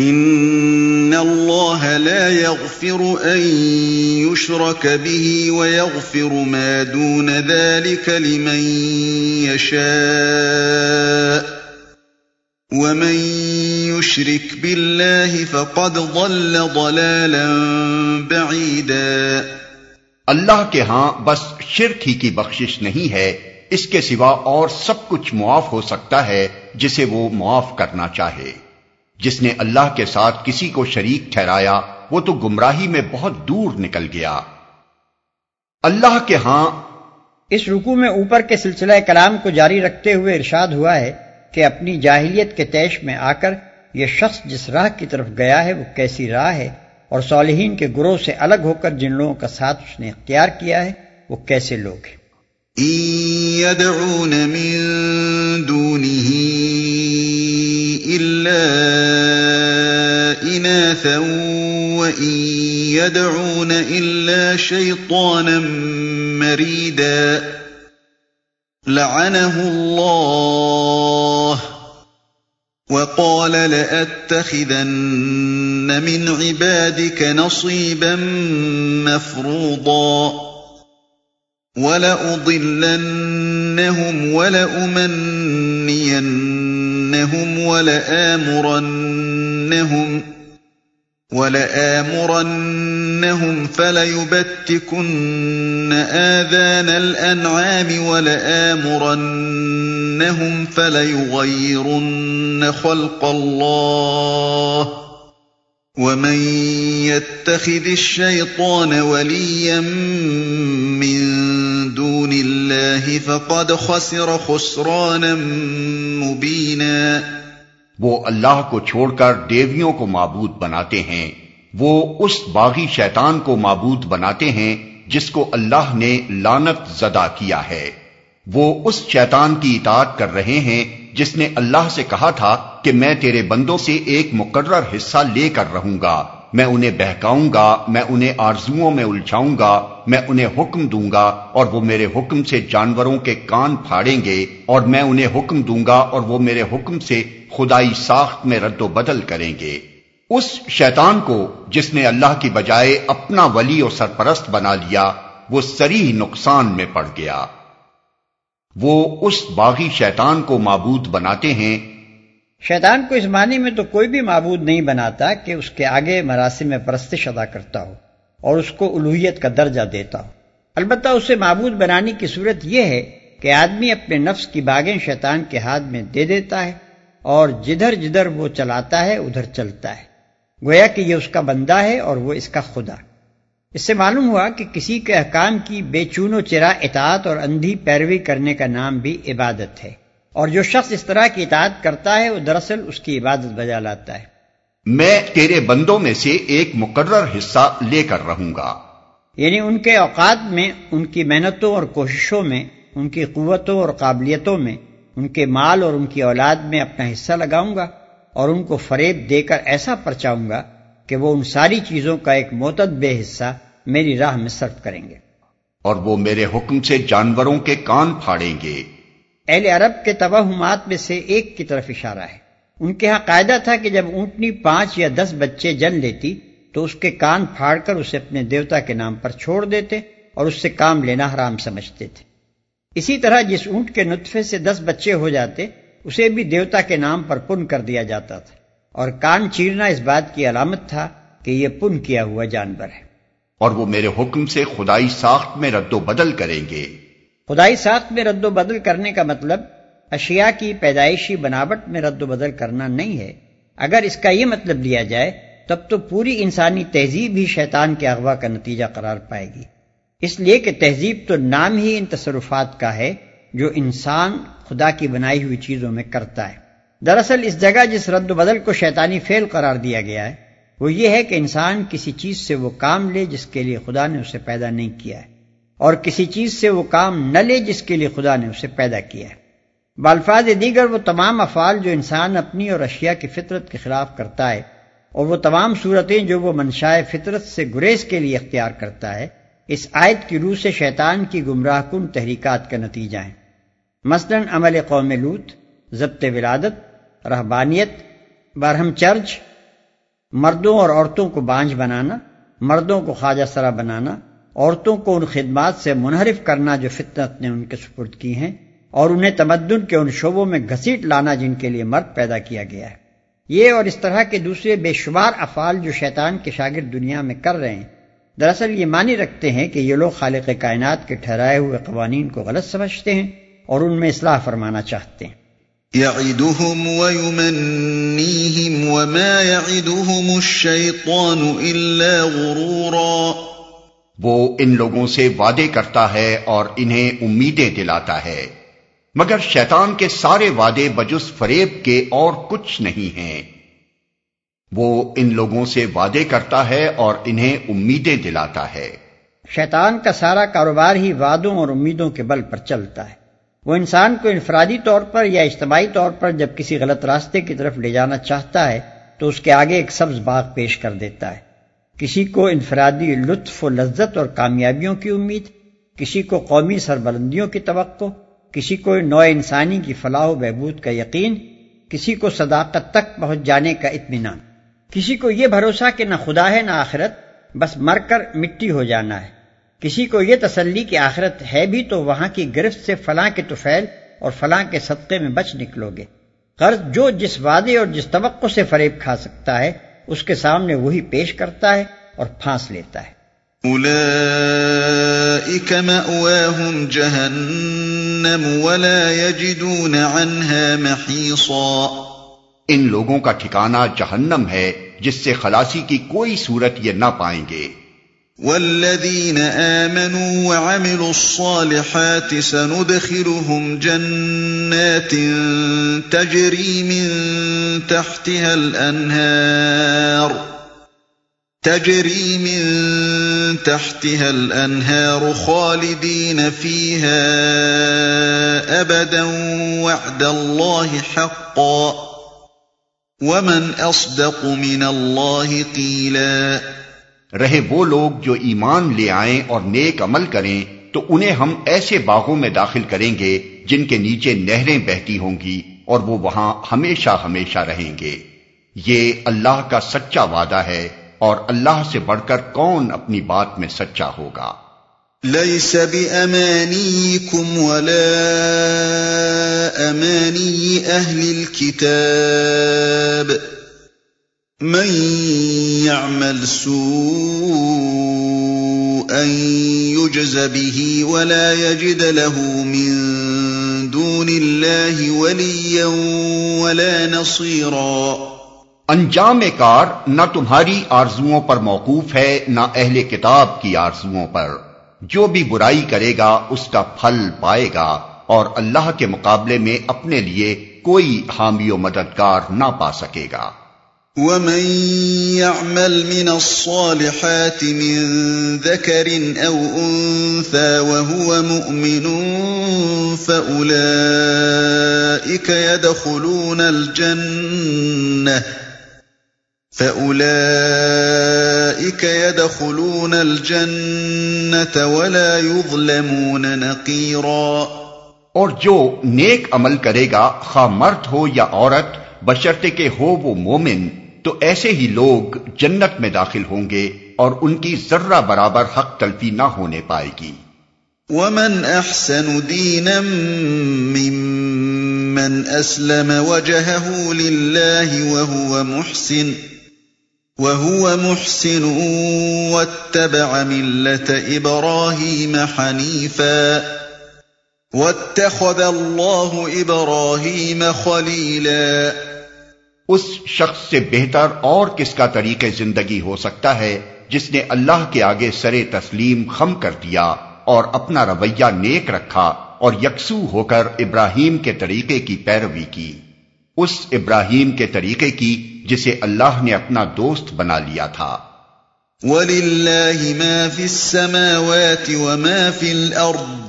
ان اللہ لا يغفر ان يشرك به ويغفر ما دون ذلك لمن يشاء ومن يشرك بالله فقد ضل ضلالا بعيدا اللہ کے ہاں بس شرک ہی کی بخشش نہیں ہے، اس کے سوا اور سب کچھ معاف ہو سکتا ہے، جسے وہ معاف کرنا چاہے۔ جس نے اللہ کے ساتھ کسی کو شریک ٹھہرایا، وہ تو گمراہی میں بہت دور نکل گیا۔ اللہ کے ہاں۔ اس رکو میں اوپر کے سلسلہ کلام کو جاری رکھتے ہوئے ارشاد ہوا ہے کہ اپنی جاہلیت کے تیش میں آ کر یہ شخص جس راہ کی طرف گیا ہے، وہ کیسی راہ ہے اور صالحین کے گروہ سے الگ ہو کر جن لوگوں کا ساتھ اس نے اختیار کیا ہے، وہ کیسے لوگ ہیں؟ يدعون من دونه إلا إناثا وإن يدعون إلا شيطانا مريدا لعنه الله وقال لأتخذن من عبادك نصيبا مفروضا ولأضلنهم ولأمنينهم ولآمرنهم ولآمرنهم فليبتكن آذان الأنعام ولآمرنهم فليغيرن خلق الله ومن يتخذ الشيطان وليا من دون الله فقد خسر خسرانا مبينا۔ وہ اللہ کو چھوڑ کر دیویوں کو معبود بناتے ہیں۔ وہ اس باغی شیطان کو معبود بناتے ہیں جس کو اللہ نے لانت زدہ کیا ہے۔ وہ اس شیطان کی اطاعت کر رہے ہیں جس نے اللہ سے کہا تھا کہ میں تیرے بندوں سے ایک مقرر حصہ لے کر رہوں گا۔ میں انہیں بہکاؤں گا، میں انہیں آرزوؤں میں الجھاؤں گا، میں انہیں حکم دوں گا اور وہ میرے حکم سے جانوروں کے کان پھاڑیں گے اور میں انہیں حکم دوں گا اور وہ میرے حکم سے خدائی ساخت میں رد و بدل کریں گے۔ اس شیطان کو جس نے اللہ کی بجائے اپنا ولی اور سرپرست بنا لیا، وہ سری نقصان میں پڑ گیا۔ وہ اس باغی شیطان کو معبود بناتے ہیں۔ شیطان کو اس معنی میں تو کوئی بھی معبود نہیں بناتا کہ اس کے آگے مراسم میں پرستش ادا کرتا ہو اور اس کو الوحیت کا درجہ دیتا ہو۔ البتہ اسے معبود بنانے کی صورت یہ ہے کہ آدمی اپنے نفس کی باغیں شیطان کے ہاتھ میں دے دیتا ہے اور جدھر جدھر وہ چلاتا ہے، ادھر چلتا ہے۔ گویا کہ یہ اس کا بندہ ہے اور وہ اس کا خدا۔ اس سے معلوم ہوا کہ کسی کے احکام کی بے چون و چرا اطاعت اور اندھی پیروی کرنے کا نام بھی عبادت ہے اور جو شخص اس طرح کی اطاعت کرتا ہے وہ دراصل اس کی عبادت بجا لاتا ہے۔ میں تیرے بندوں میں سے ایک مقرر حصہ لے کر رہوں گا۔ یعنی ان کے اوقات میں ان کی محنتوں اور کوششوں میں ان کی قوتوں اور قابلیتوں میں ان کے مال اور ان کی اولاد میں اپنا حصہ لگاؤں گا اور ان کو فریب دے کر ایسا پرچاؤں گا کہ وہ ان ساری چیزوں کا ایک موتد بے حصہ میری راہ میں صرف کریں گے۔ اور وہ میرے حکم سے جانوروں کے کان پھاڑیں گے۔ اہل عرب کے توہمات میں سے ایک کی طرف اشارہ ہے۔ ان کے ہاں قاعدہ تھا کہ جب اونٹنی پانچ یا دس بچے جن لیتی تو اس کے کان پھاڑ کر اسے اپنے دیوتا کے نام پر چھوڑ دیتے اور اس سے کام لینا حرام سمجھتے تھے۔ اسی طرح جس اونٹ کے نطفے سے دس بچے ہو جاتے اسے بھی دیوتا کے نام پر پن کر دیا جاتا تھا۔ اور کان چیرنا اس بات کی علامت تھا کہ یہ پن کیا ہوا جانور ہے۔ اور وہ میرے حکم سے خدائی ساخت میں رد و بدل کریں گے۔ خدائی ساخت میں رد و بدل کرنے کا مطلب اشیاء کی پیدائشی بناوٹ میں رد و بدل کرنا نہیں ہے۔ اگر اس کا یہ مطلب لیا جائے تب تو پوری انسانی تہذیب ہی شیطان کے اغوا کا نتیجہ قرار پائے گی۔ اس لیے کہ تہذیب تو نام ہی ان تصرفات کا ہے جو انسان خدا کی بنائی ہوئی چیزوں میں کرتا ہے۔ دراصل اس جگہ جس رد و بدل کو شیطانی فعل قرار دیا گیا ہے، وہ یہ ہے کہ انسان کسی چیز سے وہ کام لے جس کے لیے خدا نے اسے پیدا نہیں کیا ہے، اور کسی چیز سے وہ کام نہ لے جس کے لیے خدا نے اسے پیدا کیا ہے۔ بالفاظ دیگر وہ تمام افعال جو انسان اپنی اور اشیاء کی فطرت کے خلاف کرتا ہے، اور وہ تمام صورتیں جو وہ منشائے فطرت سے گریز کے لیے اختیار کرتا ہے، اس آیت کی روح سے شیطان کی گمراہ کن تحریکات کا نتیجہ ہے مثلا عمل قوم لوت ضبط ولادت رہبانیت، برہم چرچ، مردوں اور عورتوں کو بانج بنانا، مردوں کو خواجہ سرا بنانا، عورتوں کو ان خدمات سے منحرف کرنا جو فطرت نے ان کے سپرد کی ہیں، اور انہیں تمدن کے ان شعبوں میں گھسیٹ لانا جن کے لیے مرد پیدا کیا گیا ہے۔ یہ اور اس طرح کے دوسرے بے شمار افعال جو شیطان کے شاگرد دنیا میں کر رہے ہیں، دراصل یہ معنی رکھتے ہیں کہ یہ لوگ خالق کائنات کے ٹھہرائے ہوئے قوانین کو غلط سمجھتے ہیں اور ان میں اصلاح فرمانا چاہتے ہیں۔ يعدهم ويمنيهم وما يعدهم الشيطان إلا غرورا وہ ان لوگوں سے وعدے کرتا ہے اور انہیں امیدیں دلاتا ہے۔ مگر شیطان کے سارے وعدے بجس فریب کے اور کچھ نہیں ہیں۔ وہ ان لوگوں سے وعدے کرتا ہے اور انہیں امیدیں دلاتا ہے۔ شیطان کا سارا کاروبار ہی وعدوں اور امیدوں کے بل پر چلتا ہے۔ وہ انسان کو انفرادی طور پر یا اجتماعی طور پر جب کسی غلط راستے کی طرف لے جانا چاہتا ہے تو اس کے آگے ایک سبز باغ پیش کر دیتا ہے۔ کسی کو انفرادی لطف و لذت اور کامیابیوں کی امید، کسی کو قومی سربلندیوں کی توقع، کسی کو نو انسانی کی فلاح و بہبود کا یقین، کسی کو صداقت تک پہنچ جانے کا اطمینان۔ کسی کو یہ بھروسہ کہ نہ خدا ہے نہ آخرت، بس مر کر مٹی ہو جانا ہے۔ کسی کو یہ تسلی کہ آخرت ہے بھی تو وہاں کی گرفت سے فلاں کے توفیل اور فلاں کے صدقے میں بچ نکلو گے۔ قرض جو جس وعدے اور جس توقع سے فریب کھا سکتا ہے اس کے سامنے وہی پیش کرتا ہے اور پھانس لیتا ہے۔ ان لوگوں کا ٹھکانہ جہنم ہے جس سے خلاصی کی کوئی صورت یہ نہ پائیں گے۔ والذين آمنوا وعملوا الصالحات سندخلهم جنات تجري من تحتها الأنهار تجري من تحتها الأنهار خالدين فيها أبدا وعد الله حقا ومن أصدق من الله قيلاً رہے وہ لوگ جو ایمان لے آئیں اور نیک عمل کریں، تو انہیں ہم ایسے باغوں میں داخل کریں گے جن کے نیچے نہریں بہتی ہوں گی اور وہ وہاں ہمیشہ ہمیشہ رہیں گے۔ یہ اللہ کا سچا وعدہ ہے اور اللہ سے بڑھ کر کون اپنی بات میں سچا ہوگا۔ ليس بأمانيكم ولا أماني أهل الكتاب۔ من يعمل سوءا يجز به ولا يجد له من دون الله وليا ولا نصيرا. انجام کار نہ تمہاری آرزوؤں پر موقوف ہے، نہ اہل کتاب کی آرزوؤں پر۔ جو بھی برائی کرے گا، اس کا پھل پائے گا۔ اور اللہ کے مقابلے میں اپنے لیے کوئی حامی و مددگار نہ پا سکے گا۔ ومن يعمل من الصالحات من ذكر أو أنثى وهو مؤمن فأولئك يدخلون الجنة فأولئك يدخلون الجنة ولا يظلمون نقيرا اور جو نیک عمل کرے گا، خواہ مرد ہو یا عورت بشرتے کہ ہو وہ مومن۔ تو ایسے ہی لوگ جنت میں داخل ہوں گے اور ان کی ذرہ برابر حق تلفی نہ ہونے پائے گی۔ ومن احسن دینا ممن اسلم وجهه لله وهو محسن وهو محسن واتبع ملة ابراهيم حنيفا، واتخذ الله ابراهيم خليلا۔ اس شخص سے بہتر اور کس کا طریقہ زندگی ہو سکتا ہے جس نے اللہ کے آگے سرے تسلیم خم کر دیا اور اپنا رویہ نیک رکھا اور یکسو ہو کر ابراہیم کے طریقے کی پیروی کی۔ اس ابراہیم کے طریقے کی جسے اللہ نے اپنا دوست بنا لیا تھا۔ وَلِلَّهِ مَا فِي السَّمَاوَاتِ وَمَا فِي الْأَرْضِ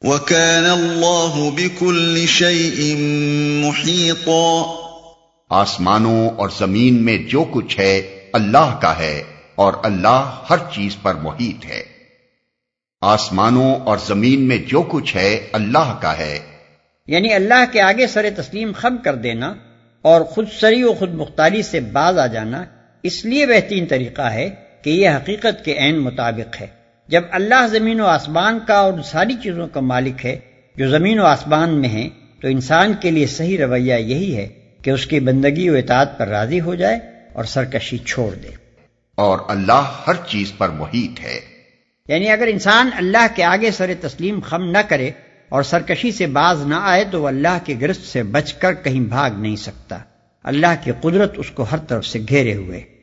وَكَانَ اللَّهُ بِكُلِّ شَيْءٍ مُحِيطًا۔ آسمانوں اور زمین میں جو کچھ ہے اللہ کا ہے اور اللہ ہر چیز پر محیط ہے۔ آسمانوں اور زمین میں جو کچھ ہے اللہ کا ہے۔ یعنی اللہ کے آگے سر تسلیم خم کر دینا اور خود سری و خود مختاری سے باز آ جانا اس لیے بہترین طریقہ ہے کہ یہ حقیقت کے عین مطابق ہے۔ جب اللہ زمین و آسمان کا اور ساری چیزوں کا مالک ہے جو زمین و آسمان میں ہیں تو انسان کے لیے صحیح رویہ یہی ہے کہ اس کی بندگی و اطاعت پر راضی ہو جائے اور سرکشی چھوڑ دے۔ اور اللہ ہر چیز پر محیط ہے۔ یعنی اگر انسان اللہ کے آگے سر تسلیم خم نہ کرے اور سرکشی سے باز نہ آئے تو وہ اللہ کی گرست سے بچ کر کہیں بھاگ نہیں سکتا۔ اللہ کی قدرت اس کو ہر طرف سے گھیرے ہوئے۔